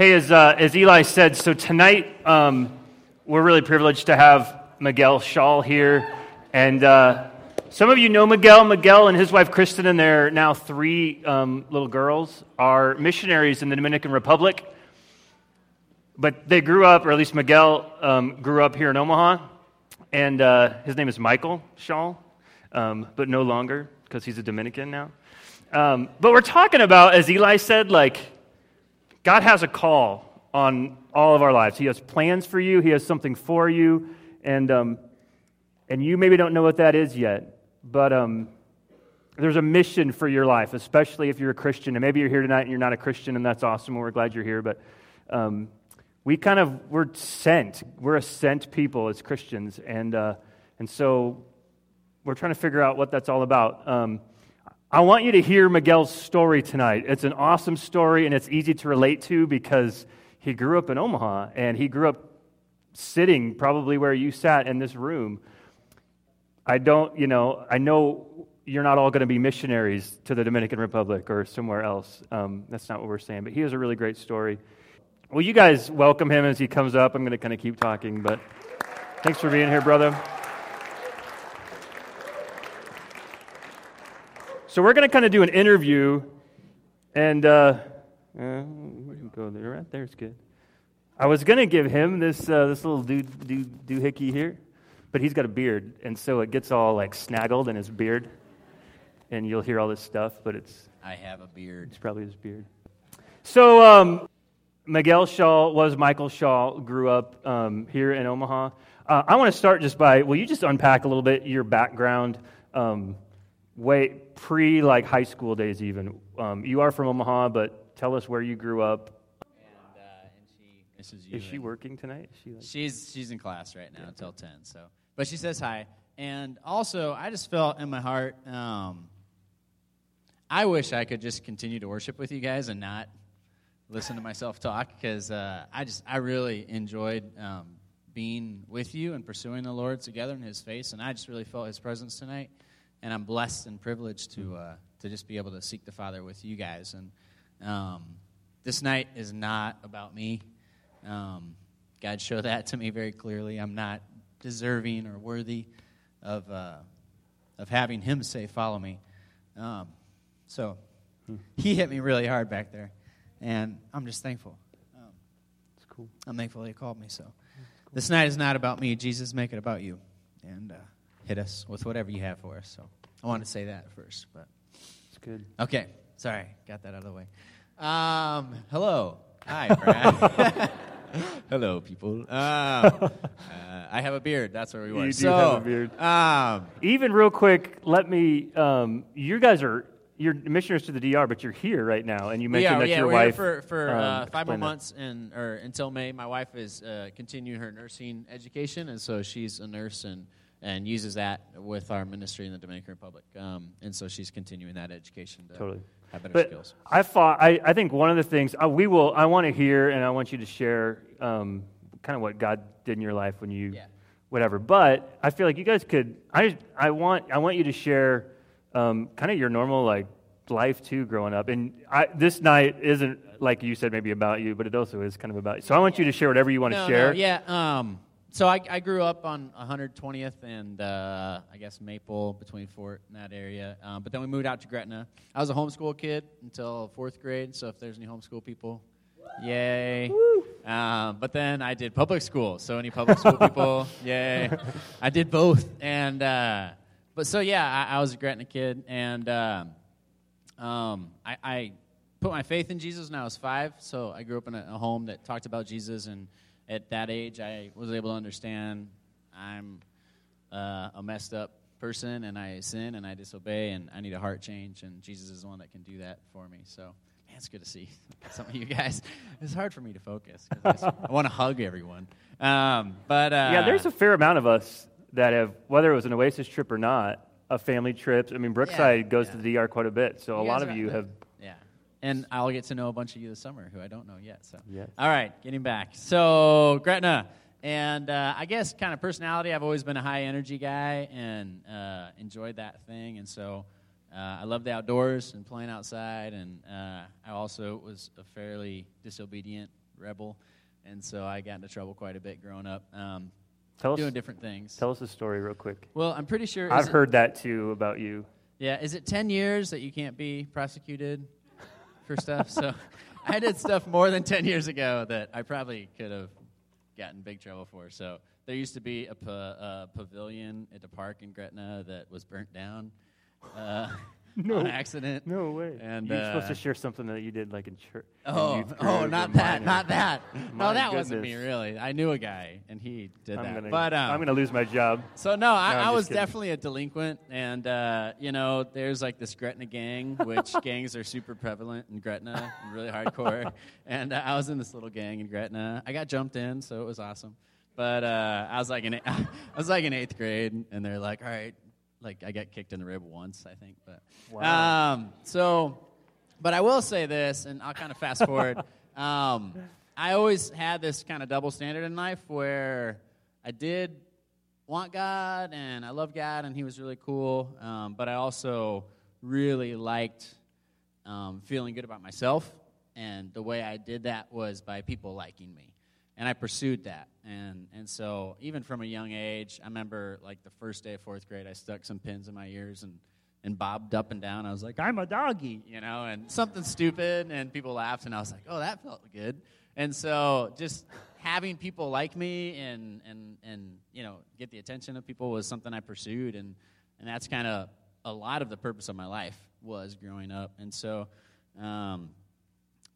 Hey, as, uh, as Eli said, so tonight um, we're really privileged to have Miguel Shaw here. And uh, some of you know Miguel. Miguel and his wife Kristen and their now three um, little girls are missionaries in the Dominican Republic. But they grew up, or at least Miguel um, grew up here in Omaha. And uh, his name is Michael Shaw, um, but no longer because he's a Dominican now. Um, but we're talking about, as Eli said, like, God has a call on all of our lives. He has plans for you, He has something for you, and, um, and you maybe don't know what that is yet, but um, there's a mission for your life, especially if you're a Christian. And maybe you're here tonight and you're not a Christian, and that's awesome, and we're glad you're here, but um, we kind of, we're sent. We're a sent people as Christians, and, uh, and so we're trying to figure out what that's all about. I want you to hear Miguel's story tonight. It's an awesome story and it's easy to relate to because he grew up in Omaha and he grew up sitting probably where you sat in this room. I don't, you know, I know you're not all going to be missionaries to the Dominican Republic or somewhere else. Um, that's not what we're saying, but he has a really great story. Well, you guys welcome him as he comes up. I'm going to kind of keep talking, but thanks for being here, brother. So we're going to kind of do an interview, and uh, uh, go there? Right there's good. I was going to give him this uh, this little dude, do doohickey here, but he's got a beard, and so it gets all like snaggled in his beard, and you'll hear all this stuff, but it's I have a beard. It's probably his beard. So um, Miguel Shaw was Michael Shaw. Grew up um, here in Omaha. Uh, I want to start just by will you just unpack a little bit your background? Um, way pre like high school days even. Um, you are from Omaha, but tell us where you grew up. And, uh, and she misses you. Is she working tonight? Is she like... She's she's in class right now yeah. until ten. So, but she says hi. And also, I just felt in my heart. Um, I wish I could just continue to worship with you guys and not listen to myself talk because uh, I just I really enjoyed um, being with you and pursuing the Lord together in His face, and I just really felt His presence tonight and I'm blessed and privileged to uh, to just be able to seek the Father with you guys. And um, this night is not about me. Um, God showed that to me very clearly. I'm not deserving or worthy of uh, of having Him say, "Follow me." Um, so He hit me really hard back there, and I'm just thankful. It's cool. I'm thankful He called me. So cool. this night is not about me. Jesus, make it about you, and. Uh, hit us with whatever you have for us. So I want to say that first, but it's good. Okay, sorry, got that out of the way. Um, hello, hi, Brad. hello, people. Um, uh, I have a beard. That's where we were. You do so, have a beard. Um, Even real quick, let me. Um, you guys are you're missionaries to the DR, but you're here right now, and you mentioned yeah, that yeah, your we're wife here for, for um, uh, five more that. months and or until May. My wife is uh, continuing her nursing education, and so she's a nurse and and uses that with our ministry in the Dominican Republic. Um, and so she's continuing that education to totally. have better but skills. I thought I, I think one of the things uh, we will I want to hear and I want you to share um, kind of what God did in your life when you Yeah. whatever. But I feel like you guys could I I want I want you to share um, kind of your normal like life too growing up. And I, this night isn't like you said maybe about you, but it also is kind of about you. So I want you to share whatever you want No, to share. no, yeah. So I, I grew up on 120th and uh, I guess Maple between Fort and that area. Um, but then we moved out to Gretna. I was a homeschool kid until fourth grade. So if there's any homeschool people, yay. Um, but then I did public school. So any public school people, yay. I did both. And uh, but so yeah, I, I was a Gretna kid, and um, um, I, I put my faith in Jesus when I was five. So I grew up in a, a home that talked about Jesus and at that age, I was able to understand I'm uh, a messed up person and I sin and I disobey and I need a heart change, and Jesus is the one that can do that for me. So, man, it's good to see some of you guys. It's hard for me to focus because I, I want to hug everyone. Um, but uh, yeah, there's a fair amount of us that have, whether it was an Oasis trip or not, a family trip. I mean, Brookside goes yeah. to the DR quite a bit, so You a lot of you have. And I'll get to know a bunch of you this summer who I don't know yet. So, Yes. all right, getting back. So, Gretna, and uh, I guess kind of personality. I've always been a high energy guy and uh, enjoyed that thing. And so, uh, I love the outdoors and playing outside. And uh, I also was a fairly disobedient rebel, and so I got into trouble quite a bit growing up, um, Tell doing us, different things. tell us a story real quick. well, I'm pretty sure. I've is it- heard that too about you. Yeah, is it 10 years that you can't be prosecuted stuff? So I did stuff more than 10 years ago that I probably could have gotten big trouble for. So there used to be a pavilion at the park in Gretna that was burnt down uh, on accident. No way. And, You're supposed uh, to share something that you did like in church. Oh, oh, not that, minor. not that. No, that wasn't me, really. I knew a guy, and he did I'm that. gonna, but um, I'm gonna lose my job. So no, I, No, I was kidding. definitely a delinquent, and uh, you know, there's like this Gretna gang, which gangs are super prevalent in Gretna, and really hardcore. And uh, I was in this little gang in Gretna. I got jumped in, so it was awesome. But uh, I was like in I was like in eighth grade, and they're like, "All right," like I got kicked in the rib once, I think. But Wow. um, so, but I will say this, and I'll kind of fast forward. um, I always had this kind of double standard in life where I did want God and I love God and He was really cool, um, but I also really liked um, feeling good about myself. And the way I did that was by people liking me. And I pursued that. And, and so, even from a young age, I remember like the first day of fourth grade, I stuck some pins in my ears and, and bobbed up and down. I was like, I'm a doggy, you know, and something stupid. And people laughed, and I was like, oh, that felt good. And so, just having people like me and, and, and you know, get the attention of people was something I pursued. And, and that's kind of a lot of the purpose of my life was growing up. And so, um,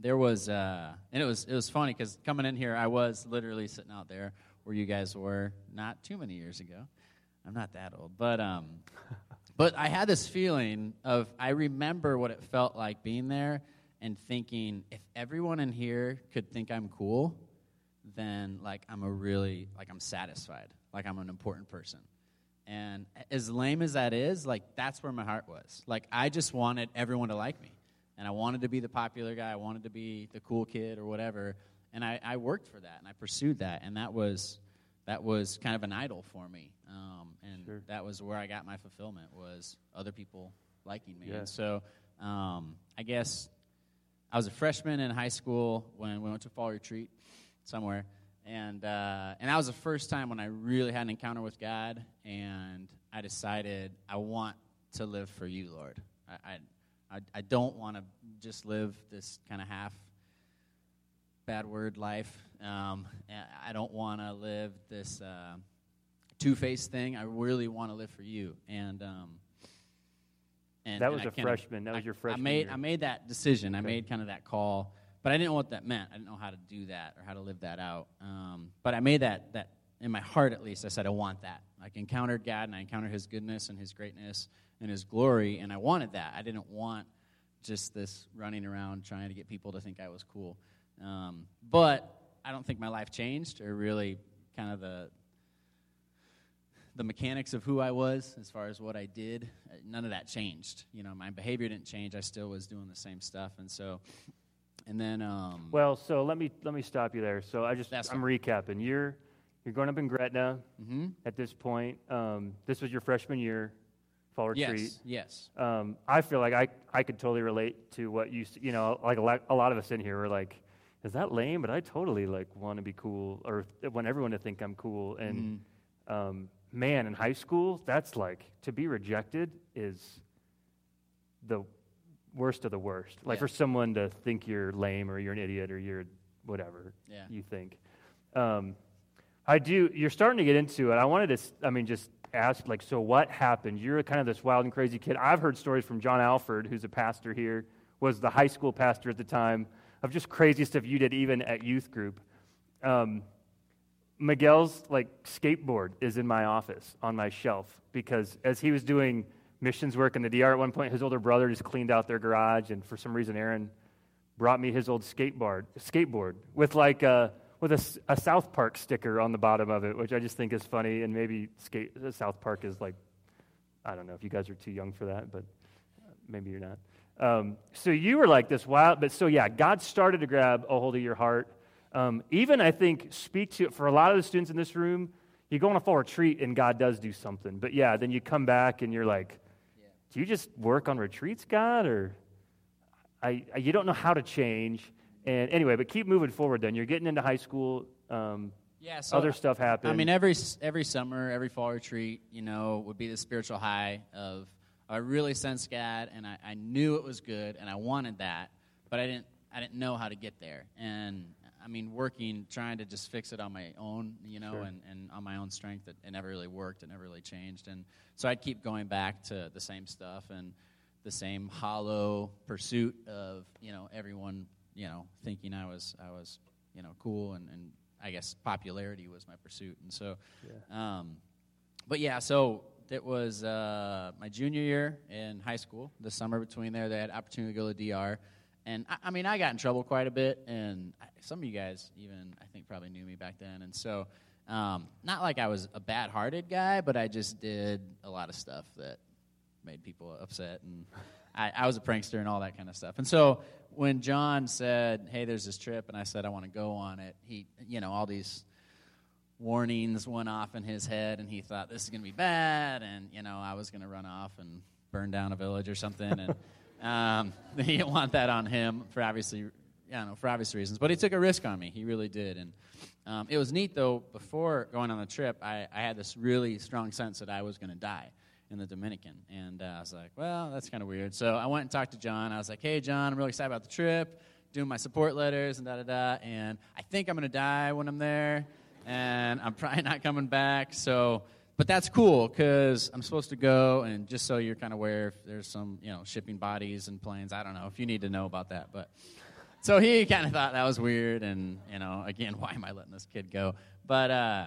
there was uh, and it was it was funny because coming in here i was literally sitting out there where you guys were not too many years ago. I'm not that old but um but i had this feeling of i remember what it felt like being there and thinking if everyone in here could think i'm cool then like i'm a really like i'm satisfied. Like i'm an important person. And as lame as that is like that's where my heart was. Like i just wanted everyone to like me and I wanted to be the popular guy. I wanted to be the cool kid or whatever. And I, I worked for that and I pursued that, and that was that was kind of an idol for me. Um, and Sure. that was where I got my fulfillment was other people liking me. Yeah. And so um, I guess I was a freshman in high school when we went to fall retreat somewhere, and uh, and that was the first time when I really had an encounter with God, and I decided I want to live for you, Lord. I I, I, I don't want to just live this kind of half bad word life. Um, I don't want to live this uh, two faced thing. I really want to live for you, and. Um, and, That and was I a freshman. That was your freshman I made year. I made that decision. I made kind of that call, but I didn't know what that meant. I didn't know how to do that or how to live that out. Um, but I made that that in my heart at least. I said I want that. I encountered God and I encountered His goodness and His greatness and His glory, and I wanted that. I didn't want just this running around trying to get people to think I was cool. Um, but I don't think my life changed or really kind of the the mechanics of who I was as far as what I did, none of that changed. You know, my behavior didn't change. I still was doing the same stuff, and so, and then, um, Well, so let me let me stop you there. So I just I'm recapping. You're you're growing up in Gretna mhm. at this point. Um, this was your freshman year, fall retreat. yes, yes, Um, I feel like I I could totally relate to what you you know like a lot, a lot of us in here were like, is that lame? But I totally like want to be cool or want everyone to think I'm cool. And um, man, in high school, that's like to be rejected is the worst of the worst. Like Yeah. for someone to think you're lame or you're an idiot or you're whatever Yeah. you think. Um, I do. You're starting to get into it. I wanted to. I mean, just ask like, so what happened? You're kind of this wild and crazy kid. I've heard stories from John Alford, who's a pastor here, was the high school pastor at the time, of just crazy stuff you did even at youth group. Um, Miguel's like skateboard is in my office on my shelf because as he was doing missions work in the DR at one point, his older brother just cleaned out their garage, and for some reason, Aaron brought me his old skateboard, skateboard with like a with a South Park sticker on the bottom of it, which I just think is funny. And maybe skate South Park is like, I don't know if you guys are too young for that, but uh, maybe you're not. Um, so you were like this wild, but so yeah, God started to grab a hold of your heart. Um, even I think speak to for a lot of the students in this room. You go on a fall retreat and God does do something, but yeah, then you come back and you're like, do you just work on retreats, God, or I, I, you don't know how to change. And anyway, but keep moving forward. Then you're getting into high school. Um, Yeah, so other stuff happened. I mean, every every summer, every fall retreat, you know, would be the spiritual high of I really sensed God, and I, I knew it was good, and I wanted that, but I didn't I didn't know how to get there. And I mean, working, trying to just fix it on my own, you know, Sure. and, and on my own strength, it, it never really worked. It never really changed. And so I'd keep going back to the same stuff and the same hollow pursuit of, you know, everyone, you know, thinking I was, I was, you know, cool and, and I guess popularity was my pursuit. And so, um, but yeah, so it was uh, my junior year in high school. The summer between there, they had opportunity to go to DR, and I, I mean, I got in trouble quite a bit. And I, some of you guys even, I think, probably knew me back then. And so, um, not like I was a bad-hearted guy, but I just did a lot of stuff that made people upset, and I, I was a prankster and all that kind of stuff. And so, when John said, "Hey, there's this trip," and I said I want to go on it, he, you know, all these warnings went off in his head and he thought this is going to be bad and you know i was going to run off and burn down a village or something and um, he didn't want that on him for obviously you know for obvious reasons but he took a risk on me he really did and um, it was neat though before going on the trip i, I had this really strong sense that i was going to die in the dominican and uh, i was like well that's kind of weird so i went and talked to john i was like hey john i'm really excited about the trip doing my support letters and da da da and i think i'm going to die when i'm there and I'm probably not coming back. So, but that's cool because I'm supposed to go, and just so you're kind of aware, if there's some you know shipping bodies and planes. I don't know if you need to know about that, but so he kind of thought that was weird, and you know, again, why am I letting this kid go? But uh,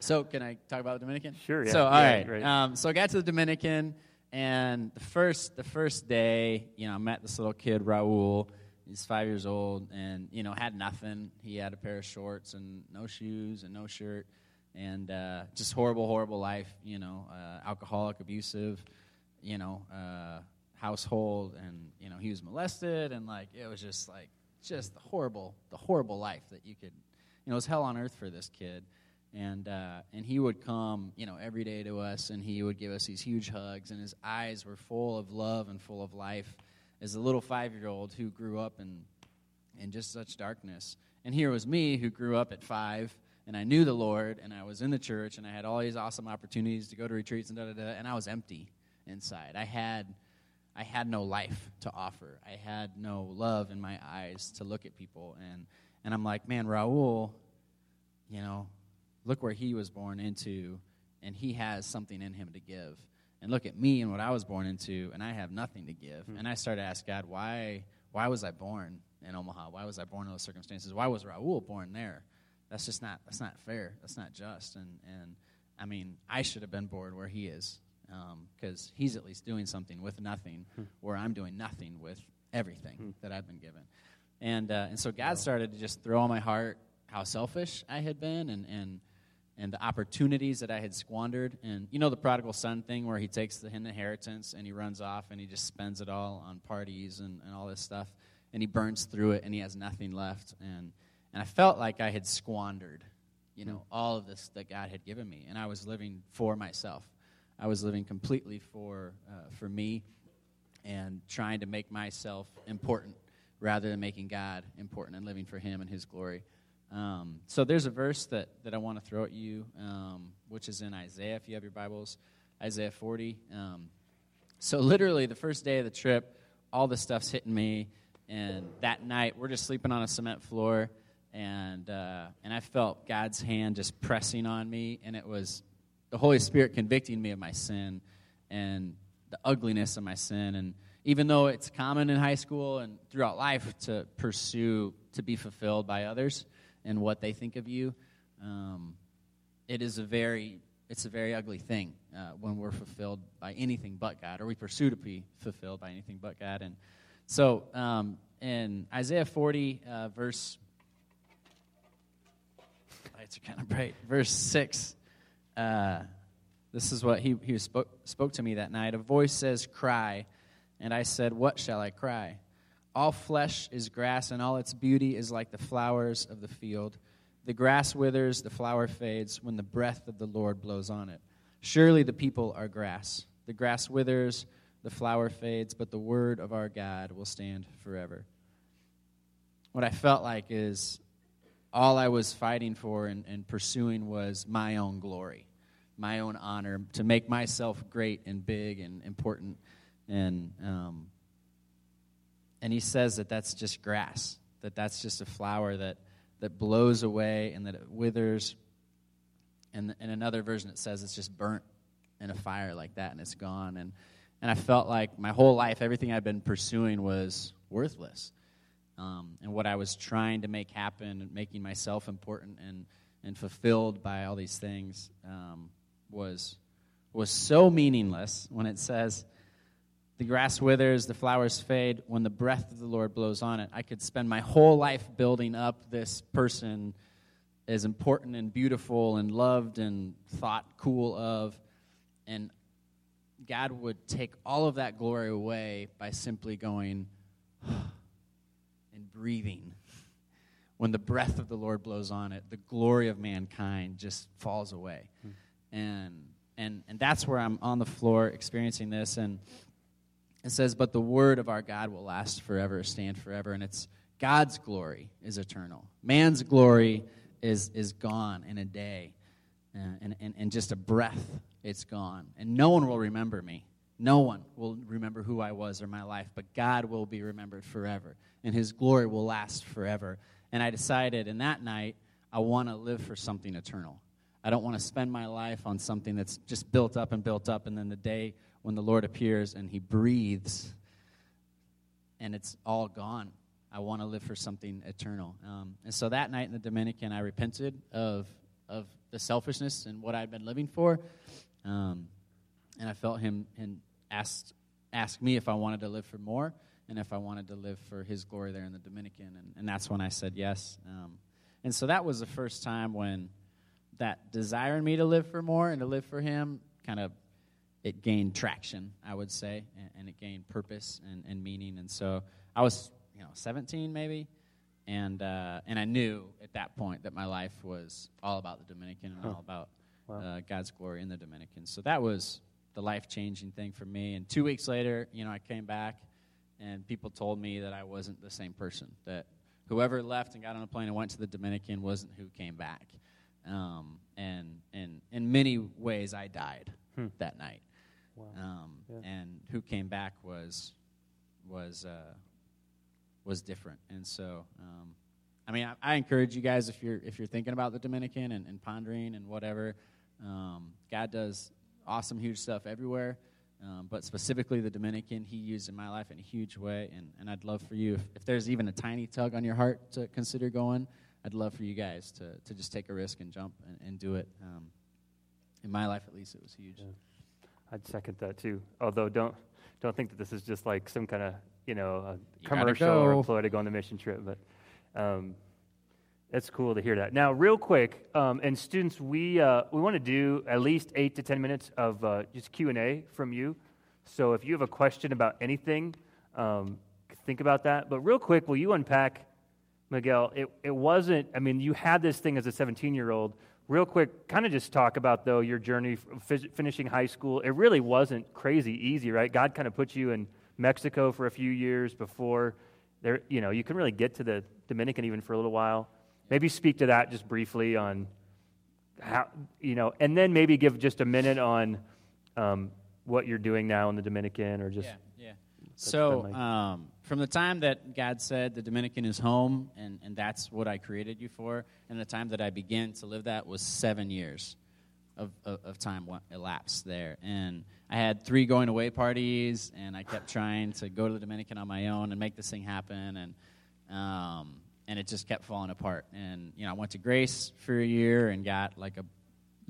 so can I talk about the Dominican? Sure, yeah. So all Yeah, right. Um, so I got to the Dominican, and the first the first day, you know, I met this little kid Raul. He's five years old, and you know, had nothing. He had a pair of shorts and no shoes and no shirt, and uh, just horrible, horrible life. You know, uh, alcoholic, abusive. You know, uh, household, and you know, he was molested, and like it was just like just the horrible, the horrible life that you could. You know, it was hell on earth for this kid and uh, and he would come, you know, every day to us, and he would give us these huge hugs, and his eyes were full of love and full of life, as a little five-year-old who grew up in in just such darkness. And here was me who grew up at five, and I knew the Lord, and I was in the church, and I had all these awesome opportunities to go to retreats and da da da, and I was empty inside. I had I had no life to offer. I had no love in my eyes to look at people, and and I'm like, man, Raul, you know, look where he was born into, and he has something in him to give. And look at me and what I was born into, and I have nothing to give. Hmm. And I started to ask God, why, why was I born in Omaha? Why was I born in those circumstances? Why was Raul born there? That's just not, that's not fair. That's not just. And, and I mean, I should have been born where he is, um, because he's at least doing something with nothing, hmm. where I'm doing nothing with everything hmm. that I've been given. And, uh, and so God started to just throw on my heart how selfish I had been and, and, and the opportunities that I had squandered. And you know the prodigal son thing where he takes the inheritance and he runs off and he just spends it all on parties and, and all this stuff. And he burns through it and he has nothing left. And, and I felt like I had squandered, you know, all of this that God had given me. And I was living for myself. I was living completely for, uh, for me and trying to make myself important rather than making God important and living for Him and His glory. Um, so there's a verse that, that I want to throw at you, um, which is in Isaiah, if you have your Bibles, Isaiah 40. Um, so literally, the first day of the trip, all this stuff's hitting me, and that night we're just sleeping on a cement floor, and uh, and I felt God's hand just pressing on me, and it was the Holy Spirit convicting me of my sin and the ugliness of my sin, and even though it's common in high school and throughout life to pursue to be fulfilled by others and what they think of you, um, it is a very it's a very ugly thing uh, when we're fulfilled by anything but God, or we pursue to be fulfilled by anything but God. And so, um, in Isaiah 40, uh, verse lights are kind of bright. Verse six. Uh, this is what he, he spoke, spoke to me that night. A voice says, Cry. And I said, What shall I cry? All flesh is grass, and all its beauty is like the flowers of the field. The grass withers, the flower fades, when the breath of the Lord blows on it. Surely the people are grass. The grass withers, the flower fades, but the word of our God will stand forever. what I felt like is all I was fighting for and, and pursuing was my own glory, my own honor, to make myself great and big and important. And, um, and he says that that's just grass, that that's just a flower that, that blows away and that it withers. And in another version, it says it's just burnt in a fire like that and it's gone. And, and I felt like my whole life, everything I'd been pursuing was worthless. Um, and what I was trying to make happen, making myself important and, and fulfilled by all these things, um, was, was so meaningless when it says, the grass withers, the flowers fade, when the breath of the Lord blows on it. I could spend my whole life building up this person as important and beautiful and loved and thought cool of. And God would take all of that glory away by simply going, and breathing. When the breath of the Lord blows on it, the glory of mankind just falls away. Hmm. And, and, and that's where I'm on the floor experiencing this. And it says, But the word of our God will last forever, stand forever. And it's God's glory is eternal. Man's glory is, is gone in a day. Uh, and, and, and just a breath, it's gone. And no one will remember me. No one will remember who I was or my life, but God will be remembered forever, and His glory will last forever. And I decided in that night, I want to live for something eternal. I don't want to spend my life on something that's just built up and built up, and then the day when the Lord appears and He breathes and it's all gone. I want to live for something eternal. Um, and so that night in the Dominican, I repented of, of the selfishness and what I'd been living for. Um, and I felt him, him asked asked me if I wanted to live for more and if I wanted to live for His glory there in the Dominican, and, and that's when I said yes. Um, and so that was the first time when that desire in me to live for more and to live for Him kind of it gained traction, I would say, and, and it gained purpose and, and, meaning. And so I was, you know, 17 maybe, and uh, and I knew at that point that my life was all about the Dominican and huh. all about wow. uh, God's glory in the Dominican. So that was the life changing thing for me. And two weeks later, you know, I came back and people told me that I wasn't the same person. That whoever left and got on a plane and went to the Dominican wasn't who came back. Um, and, and in many ways, I died hmm. that night. Wow. Um, yeah. And who came back was was uh, was different. And so, um, I mean, I, I, encourage you guys if you're if you're thinking about the Dominican and, and pondering and whatever, um, God does awesome, huge stuff everywhere. Um, but specifically the Dominican, he used in my life in a huge way. And, and I'd love for you, if, if there's even a tiny tug on your heart to consider going, I'd love for you guys to, to just take a risk and jump and, and do it. Um, in my life, at least, it was huge. Yeah. I'd second that too. Although, don't don't think that this is just like some kind of you know a commercial or a ploy to go on the mission trip. But um, that's cool to hear that. Now, real quick, um, and students, we uh, we want to do at least eight to ten minutes of uh, just Q and A from you. So if you have a question about anything, um, think about that. But real quick, will you unpack, Miguel? It it wasn't. I mean, you had this thing as a 17 year old. Real quick, kind of just talk about though your journey finishing high school. It really wasn't crazy easy, right? God kind of put you in Mexico for a few years before there. You know, you couldn't really get to the Dominican even for a little while. Maybe speak to that just briefly on how, you know, and then maybe give just a minute on um, what you're doing now in the Dominican or just. Yeah. So, um, from the time that God said the Dominican is home and, and that's what I created you for, and the time that I began to live that was seven years of, of, of time elapsed there. And I had three going away parties, and I kept trying to go to the Dominican on my own and make this thing happen. And um, and it just kept falling apart. And you know, I went to Grace for a year and got like a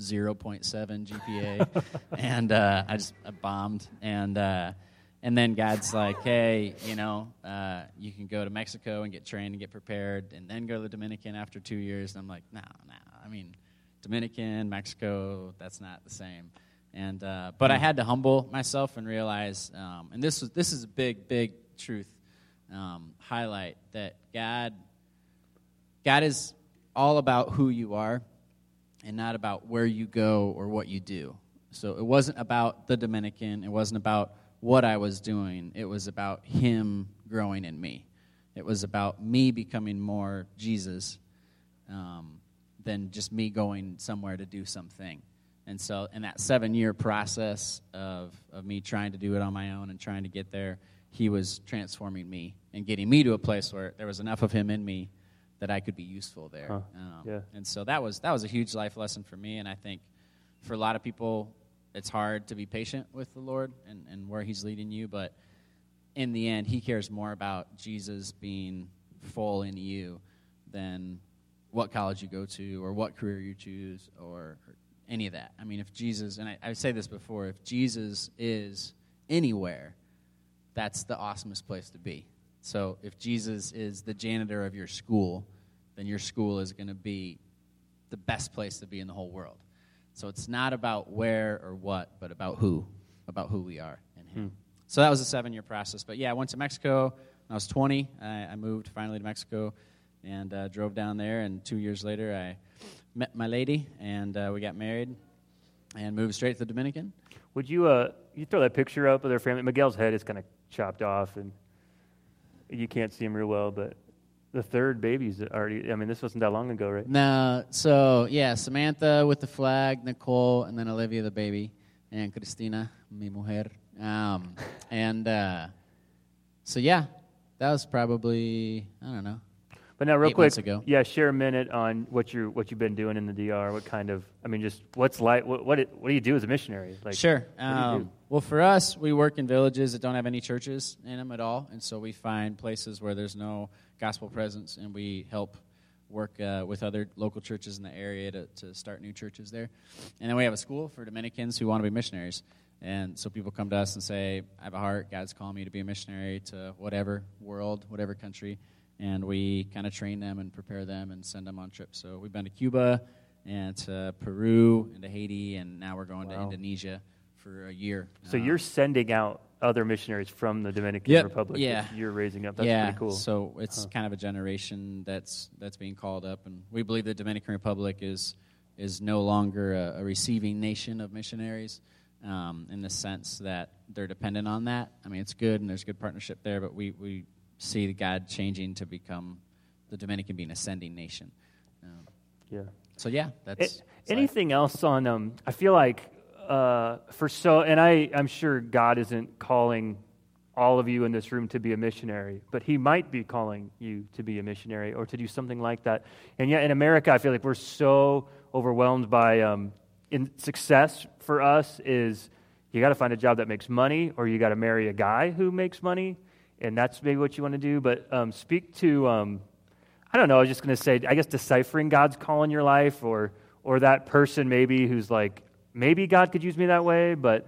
0.7 GPA, and uh, I just I bombed. And uh, and then God's like, hey, you know, uh, you can go to Mexico and get trained and get prepared, and then go to the Dominican after two years. And I'm like, no, no. I mean, Dominican, Mexico, that's not the same. And uh, but I had to humble myself and realize, um, and this was this is a big, big truth um, highlight that God God is all about who you are and not about where you go or what you do. So it wasn't about the Dominican, it wasn't about what I was doing, it was about Him growing in me. It was about me becoming more Jesus um, than just me going somewhere to do something. And so, in that seven year process of, of me trying to do it on my own and trying to get there, he was transforming me and getting me to a place where there was enough of him in me that I could be useful there. Huh. Um, Yeah. And so that was that was a huge life lesson for me, and I think for a lot of people, it's hard to be patient with the Lord and, and where He's leading you. But in the end, He cares more about Jesus being full in you than what college you go to or what career you choose or, any of that. I mean, if Jesus, and I, I say this before, if Jesus is anywhere, that's the awesomest place to be. So if Jesus is the janitor of your school, then your school is going to be the best place to be in the whole world. So it's not about where or what, but about who, about who we are in Him. So that was a seven year process. But yeah, I went to Mexico when I was 20. I, I moved finally to Mexico and uh, drove down there. And two years later, I met my lady and uh, we got married and moved straight to the Dominican. Would you uh you throw that picture up of their family? Miguel's head is kind of chopped off, and you can't see him real well. But the third baby's already. I mean, this wasn't that long ago, right? No, so yeah, Samantha with the flag, Nicole, and then Olivia the baby, and Cristina, mi mujer. Um, and uh, so yeah, that was probably I don't know. But now, real quick, yeah, share a minute on what you what you've been doing in the DR. What kind of? I mean, just what's like? What what, it, what do you do as a missionary? Like, sure. what do do? Um, well, for us, we work in villages that don't have any churches in them at all, and so we find places where there's no gospel presence, and we help work uh, with other local churches in the area to, to start new churches there. And then we have a school for Dominicans who want to be missionaries. And so people come to us and say, I have a heart, God's calling me to be a missionary to whatever world, whatever country. And we kind of train them and prepare them and send them on trips. So we've been to Cuba and to Peru and to Haiti, and now we're going to Indonesia for a year. So Um, you're sending out other missionaries from the Dominican Yep, Republic. yeah. that You're raising up. That's yeah, pretty cool. So it's Huh. kind of a generation that's that's being called up, and we believe the Dominican Republic is is no longer a, a receiving nation of missionaries, um, in the sense that they're dependent on that. I mean, it's good and there's good partnership there, but we we see God changing to become the Dominican being a sending nation. Um, yeah. so yeah, that's life. anything else on um i feel like uh, for so and i i'm sure god isn't calling all of you in this room to be a missionary but he might be calling you to be a missionary or to do something like that and yet in america i feel like we're so overwhelmed by um, in success for us is you got to find a job that makes money or you got to marry a guy who makes money and that's maybe what you want to do but um, speak to um, I don't know. I was just going to say, I guess deciphering God's call in your life, or or that person maybe who's like, maybe God could use me that way, but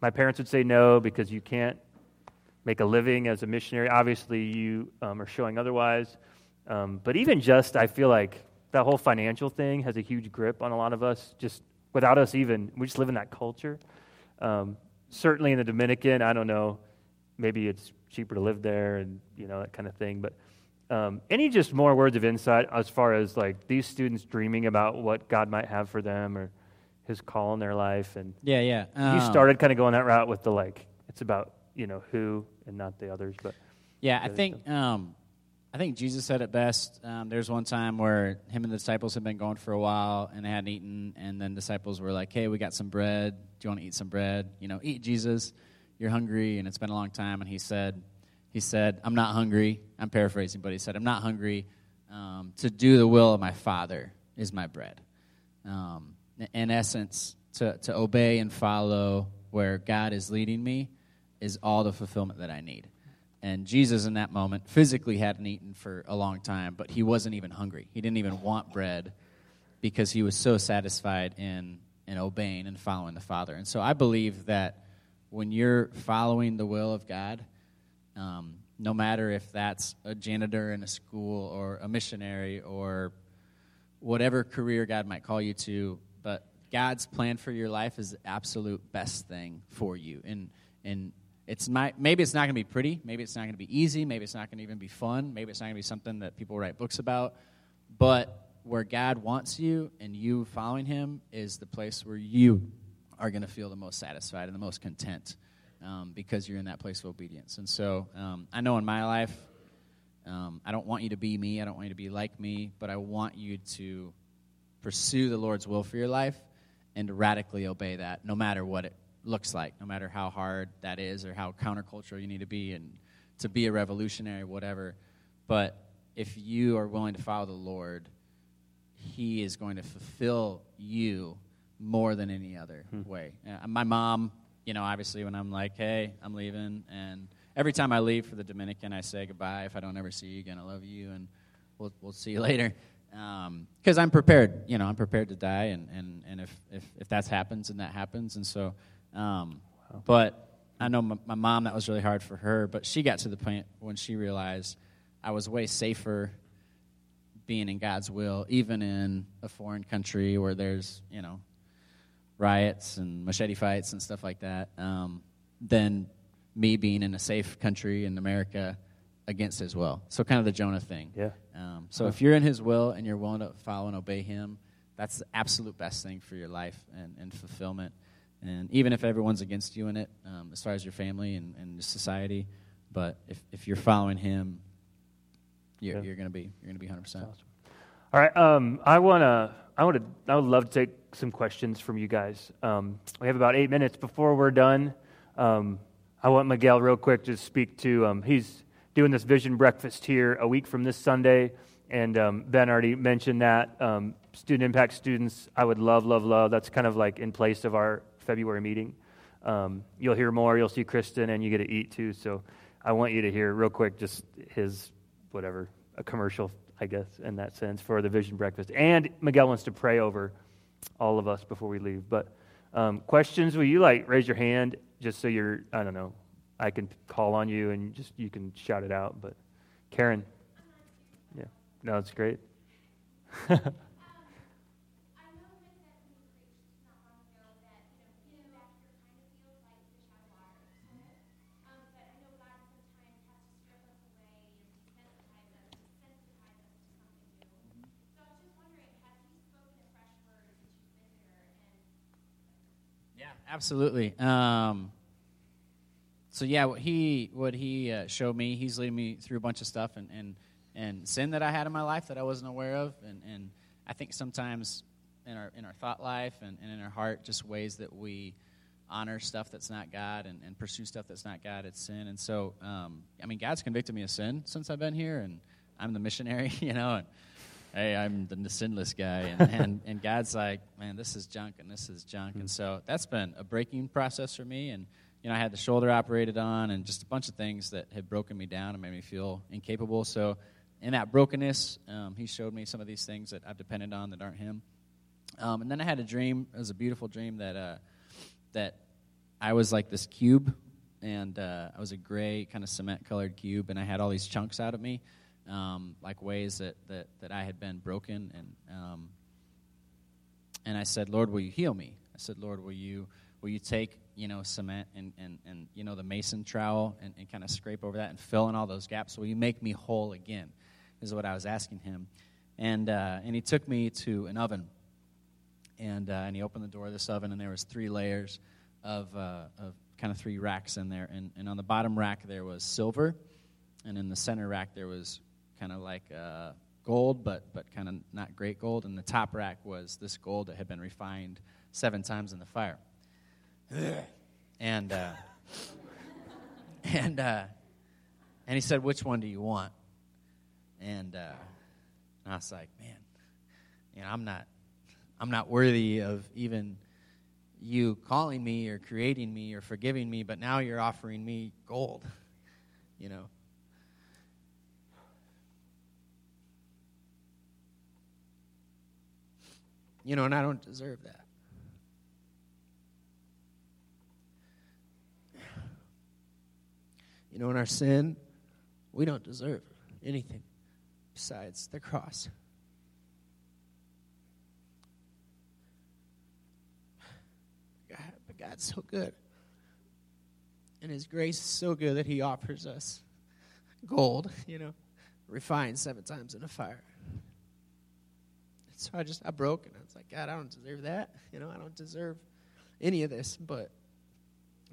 my parents would say no because you can't make a living as a missionary. Obviously, you um, are showing otherwise. Um, but even just, I feel like that whole financial thing has a huge grip on a lot of us. Just without us even, we just live in that culture. Um, certainly in the Dominican, I don't know. Maybe it's cheaper to live there, and you know that kind of thing, but. Um, any just more words of insight as far as like these students dreaming about what God might have for them or His call in their life, and yeah, yeah. you Um, started kind of going that route with the like it's about you know who and not the others, but Yeah, I think um, I think Jesus said it best. Um, there's one time where him and the disciples had been going for a while and they hadn't eaten, and then disciples were like, "Hey, we got some bread. Do you want to eat some bread? You know, eat Jesus. You're hungry, and it's been a long time." And he said, "He said, I'm not hungry. I'm paraphrasing, but he said, I'm not hungry. Um, to do the will of my Father is my bread. Um, in essence, to to obey and follow where God is leading me is all the fulfillment that I need." And Jesus, in that moment, physically hadn't eaten for a long time, but he wasn't even hungry. He didn't even want bread because he was so satisfied in, in obeying and following the Father. And so I believe that when you're following the will of God, um, no matter if that's a janitor in a school or a missionary or whatever career God might call you to, God's plan for your life is the absolute best thing for you. And and it's not, maybe it's not going to be pretty, maybe it's not going to be easy, maybe it's not going to even be fun, maybe it's not going to be something that people write books about, but where God wants you and you following Him is the place where you are going to feel the most satisfied and the most content um, because you're in that place of obedience. And so um, I know in my life, um, I don't want you to be me. I don't want you to be like me, but I want you to pursue the Lord's will for your life and to radically obey that, no matter what it looks like, no matter how hard that is or how countercultural you need to be and to be a revolutionary, whatever. But if you are willing to follow the Lord, He is going to fulfill you more than any other hmm. way. Uh, my mom, you know, obviously, when I'm like, hey, I'm leaving, and every time I leave for the Dominican, I say goodbye. If I don't ever see you again, I love you, and we'll, we'll see you later. Because um, I'm prepared, you know, I'm prepared to die, and, and, and if, if, if that happens, and that happens. And so, um, wow. but I know my, my mom, that was really hard for her, but she got to the point when she realized I was way safer being in God's will, even in a foreign country where there's, you know, riots and machete fights and stuff like that, um, than me being in a safe country in America against his will. So kind of the Jonah thing. Yeah. Um, so if you're in his will and you're willing to follow and obey him, that's the absolute best thing for your life and, and fulfillment. And even if everyone's against you in it, um, as far as your family and, and society, but if, if you're following him, you're, yeah. you're gonna be you're gonna be 100. percent awesome. All right, um, I wanna I would I would love to take some questions from you guys. Um, we have about eight minutes before we're done. Um, I want Miguel real quick to speak to. Um, he's doing this vision breakfast here a week from this Sunday, and um, Ben already mentioned that. Um, student impact students, I would love, love, love. That's kind of like in place of our February meeting. Um, you'll hear more. You'll see Kristen, and you get to eat too. So I want you to hear real quick just his whatever a commercial, I guess, in that sense for the vision breakfast. And Miguel wants to pray over all of us before we leave. But um, questions? Will you like raise your hand just so you're I don't know I can call on you and just you can shout it out. But Karen, yeah, no, it's great. Yeah, absolutely. Um, so yeah, what he what he uh, showed me, he's leading me through a bunch of stuff and, and and sin that I had in my life that I wasn't aware of, and, and I think sometimes in our in our thought life and, and in our heart, just ways that we honor stuff that's not God and, and pursue stuff that's not God, it's sin. And so, um, I mean, God's convicted me of sin since I've been here, and I'm the missionary, you know, and hey, I'm the sinless guy. And, and, and God's like, man, this is junk and this is junk. And so that's been a breaking process for me. And, you know, I had the shoulder operated on and just a bunch of things that had broken me down and made me feel incapable. So in that brokenness, um, he showed me some of these things that I've depended on that aren't him. Um, and then I had a dream. It was a beautiful dream that, uh, that I was like this cube. And uh, I was a gray, kind of cement colored cube. And I had all these chunks out of me um, like ways that, that, that I had been broken. And, um, and I said, Lord, will you heal me? I said, Lord, will you, will you take, you know, cement and, and, and you know, the mason trowel and, and kind of scrape over that and fill in all those gaps? Will you make me whole again? Is what I was asking him. And, uh, and he took me to an oven. And, uh, and he opened the door of this oven, and there was three layers of, uh, of kind of three racks in there. And, and on the bottom rack, there was silver. And in the center rack, there was kind of like uh, gold, but, but kind of not great gold. And the top rack was this gold that had been refined seven times in the fire. And uh, and uh, and he said, "Which one do you want?" And, uh, and I was like, "Man, you know, I'm not I'm not worthy of even." you calling me or creating me or forgiving me, but now you're offering me gold, you know. You know, and I don't deserve that. You know, in our sin, we don't deserve anything besides the cross. God, but God's so good. And His grace is so good that He offers us gold, you know, refined seven times in a fire. So I just, I broke and I was like, God, I don't deserve that. You know, I don't deserve any of this, but,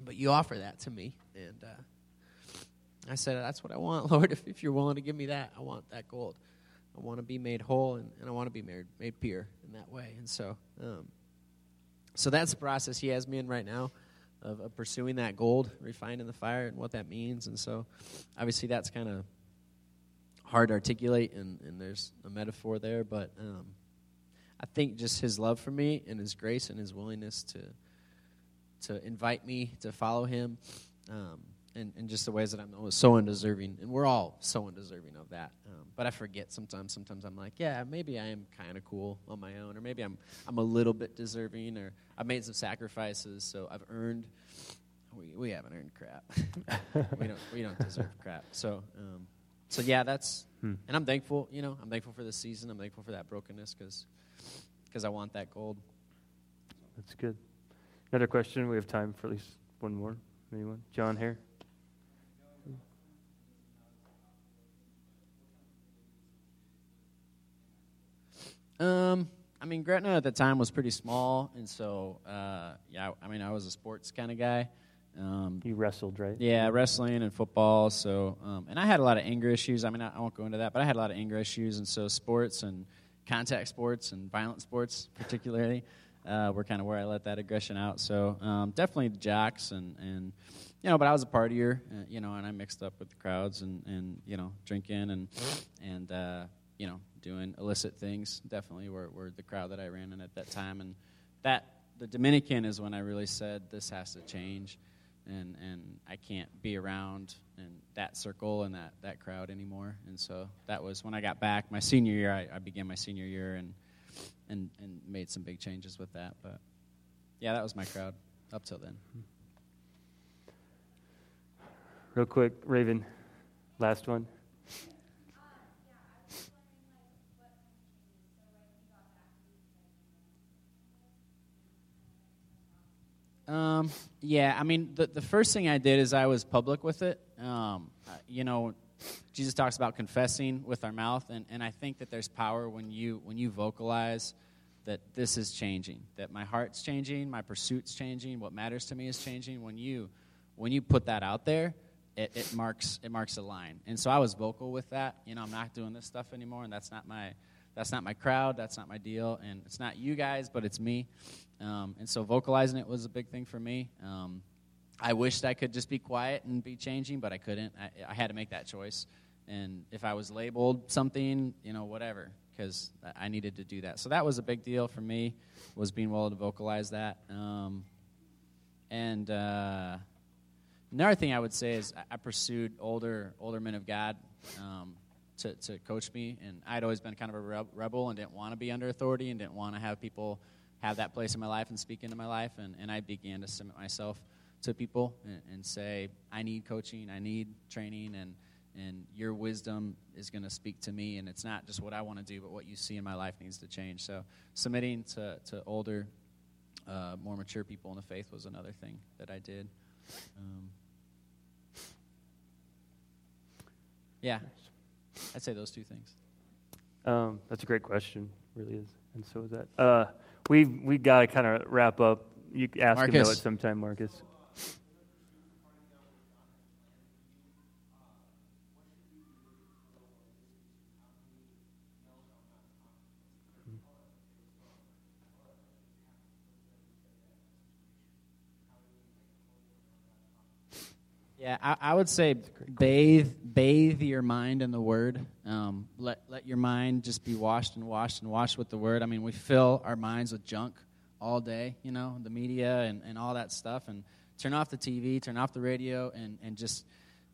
but you offer that to me. And, uh, I said, That's what I want, Lord. If, if you're willing to give me that, I want that gold. I want to be made whole and, and I want to be made, made pure in that way. And so, um, so that's the process He has me in right now of, of pursuing that gold, refined in the fire, and what that means. And so, obviously, that's kind of hard to articulate, and, and there's a metaphor there, but um, I think just His love for me and His grace and His willingness to to invite me to follow Him. Um, and, and just the ways that I'm so undeserving, and we're all so undeserving of that. Um, but I forget sometimes. Sometimes I'm like, yeah, maybe I am kind of cool on my own, or maybe I'm I'm a little bit deserving, or I've made some sacrifices, so I've earned. We we haven't earned crap. we don't we don't deserve crap. So um, so yeah, that's hmm. and I'm thankful. You know, I'm thankful for this season. I'm thankful for that brokenness because because I want that gold. That's good. Another question. We have time for at least one more. Anyone? John here. Um, I mean, Gretna at the time was pretty small, and so uh, yeah, I mean, I was a sports kind of guy. Um, you wrestled, right? Yeah, wrestling and football. So, um, and I had a lot of anger issues. I mean, I, I, won't go into that, but I had a lot of anger issues, and so sports and contact sports and violent sports, particularly, uh, were kind of where I let that aggression out. So, um, definitely the jocks and and you know, but I was a partier, uh, you know, and I mixed up with the crowds and and you know, drinking and and uh, you know, doing illicit things. Definitely were, were the crowd that I ran in at that time. And that, the Dominican is when I really said, this has to change. And, and I can't be around in that circle and that, that crowd anymore. And so that was when I got back. My senior year, I, I began my senior year and, and, and made some big changes with that. But yeah, that was my crowd up till then. Real quick, Raven, last one. Um, yeah, I mean, the, the first thing I did is I was public with it. Um, you know, Jesus talks about confessing with our mouth, and, and I think that there's power when you when you vocalize that this is changing, that my heart's changing, my pursuit's changing, what matters to me is changing. When you when you put that out there, it, it marks it marks a line. And so I was vocal with that. You know, I'm not doing this stuff anymore, and that's not my that's not my crowd, that's not my deal, and it's not you guys, but it's me. Um, and so vocalizing it was a big thing for me. Um, I wished I could just be quiet and be changing, but I couldn't. I, I, had to make that choice. And if I was labeled something, you know, whatever, because I needed to do that. So that was a big deal for me, was being willing to vocalize that. Um, and uh, another thing I would say is I pursued older older men of God um, to, to coach me. And I'd always been kind of a rebel and didn't want to be under authority and didn't want to have people – have that place in my life and speak into my life. And, and I began to submit myself to people and, and say, I need coaching, I need training, and, and your wisdom is going to speak to me. And it's not just what I want to do, but what you see in my life needs to change. So submitting to, to older, uh, more mature people in the faith was another thing that I did. Um, yeah, I'd say those two things. Um, that's a great question, really is, and so is that. Uh, we we got to kind of wrap up. You ask Marcus. him though at some time, Marcus. Yeah, I, I would say bathe bathe your mind in the Word. Um, let let your mind just be washed and washed and washed with the Word. I mean, we fill our minds with junk all day, you know, the media and, and all that stuff. And turn off the TV, turn off the radio, and, and just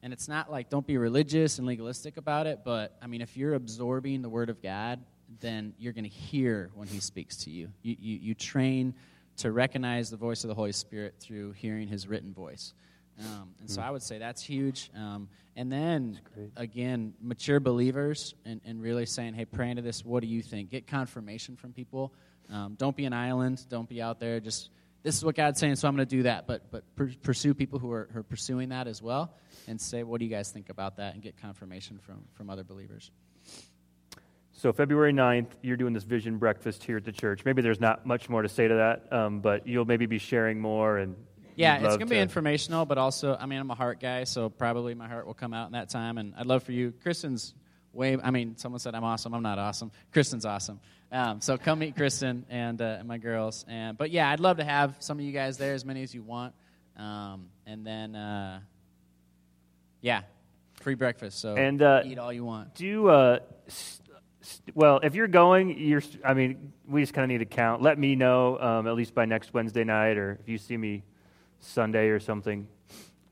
and it's not like don't be religious and legalistic about it, but I mean, if you're absorbing the Word of God, then you're going to hear when He speaks to you. You, you. you train to recognize the voice of the Holy Spirit through hearing His written voice. Um, and so hmm. I would say that's huge. Um, and then, again, mature believers and, and really saying, hey, pray into this. What do you think? Get confirmation from people. Um, don't be an island. Don't be out there just, this is what God's saying, so I'm going to do that. But, but per- pursue people who are, who are pursuing that as well and say, what do you guys think about that? And get confirmation from, from other believers. So, February 9th, you're doing this vision breakfast here at the church. Maybe there's not much more to say to that, um, but you'll maybe be sharing more and Yeah, it's gonna be informational, but also, I mean, I'm a heart guy, so probably my heart will come out in that time. And I'd love for you, Kristen's way. I mean, someone said I'm awesome. I'm not awesome. Kristen's awesome. Um, so come meet Kristen and, uh, and my girls. And but yeah, I'd love to have some of you guys there, as many as you want. Um, and then, uh, yeah, free breakfast. So And, uh, eat all you want. Do uh, s- s- well if you're going. You're. I mean, we just kind of need to count. Let me know um, at least by next Wednesday night, or if you see me Sunday or something.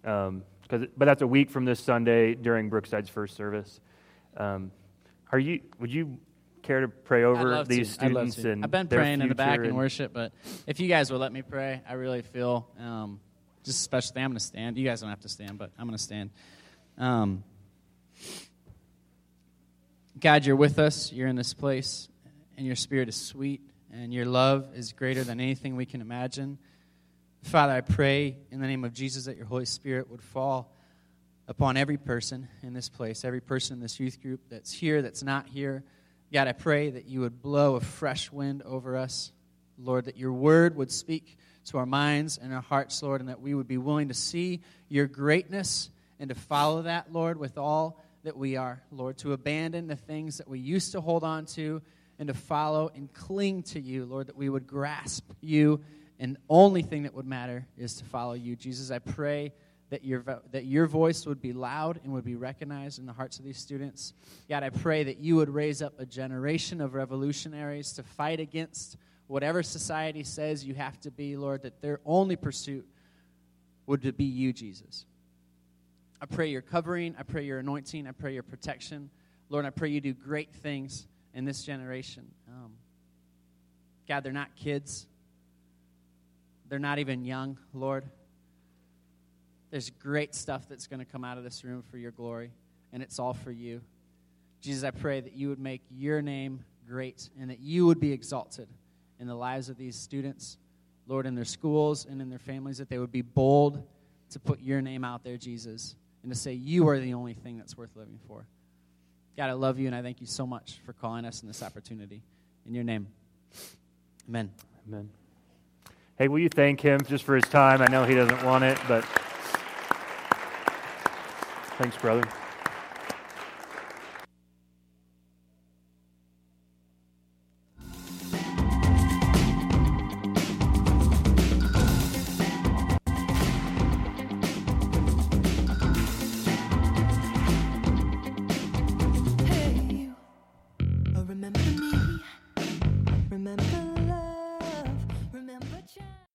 Um but that's a week from this Sunday during Brookside's first service. Um, are you? Would you care to pray over these to. Students and I've been praying in the back future in and- worship, but if you guys would let me pray, I really feel um, just especially. I'm going to stand. You guys don't have to stand, but I'm going to stand. Um, God, you're with us. You're in this place, and your spirit is sweet, and your love is greater than anything we can imagine. Father, I pray in the name of Jesus that your Holy Spirit would fall upon every person in this place, every person in this youth group that's here, that's not here. God, I pray that you would blow a fresh wind over us. Lord, that your word would speak to our minds and our hearts, Lord, and that we would be willing to see your greatness and to follow that, Lord, with all that we are, Lord, to abandon the things that we used to hold on to and to follow and cling to you, Lord, that we would grasp you, and only thing that would matter is to follow you. Jesus, I pray that your, that your voice would be loud and would be recognized in the hearts of these students. God, I pray that you would raise up a generation of revolutionaries to fight against whatever society says you have to be, Lord, that their only pursuit would be you, Jesus. I pray your covering. I pray your anointing. I pray your protection. Lord, I pray you do great things in this generation. Um, God, they're not kids, they're not even young, Lord. There's great stuff that's going to come out of this room for your glory, and it's all for you. Jesus, I pray that you would make your name great and that you would be exalted in the lives of these students, Lord, in their schools and in their families, that they would be bold to put your name out there, Jesus, and to say you are the only thing that's worth living for. God, I love you, and I thank you so much for calling us in this opportunity. In your name, amen. Amen. Hey, will you thank him just for his time? I know he doesn't want it, but thanks, brother.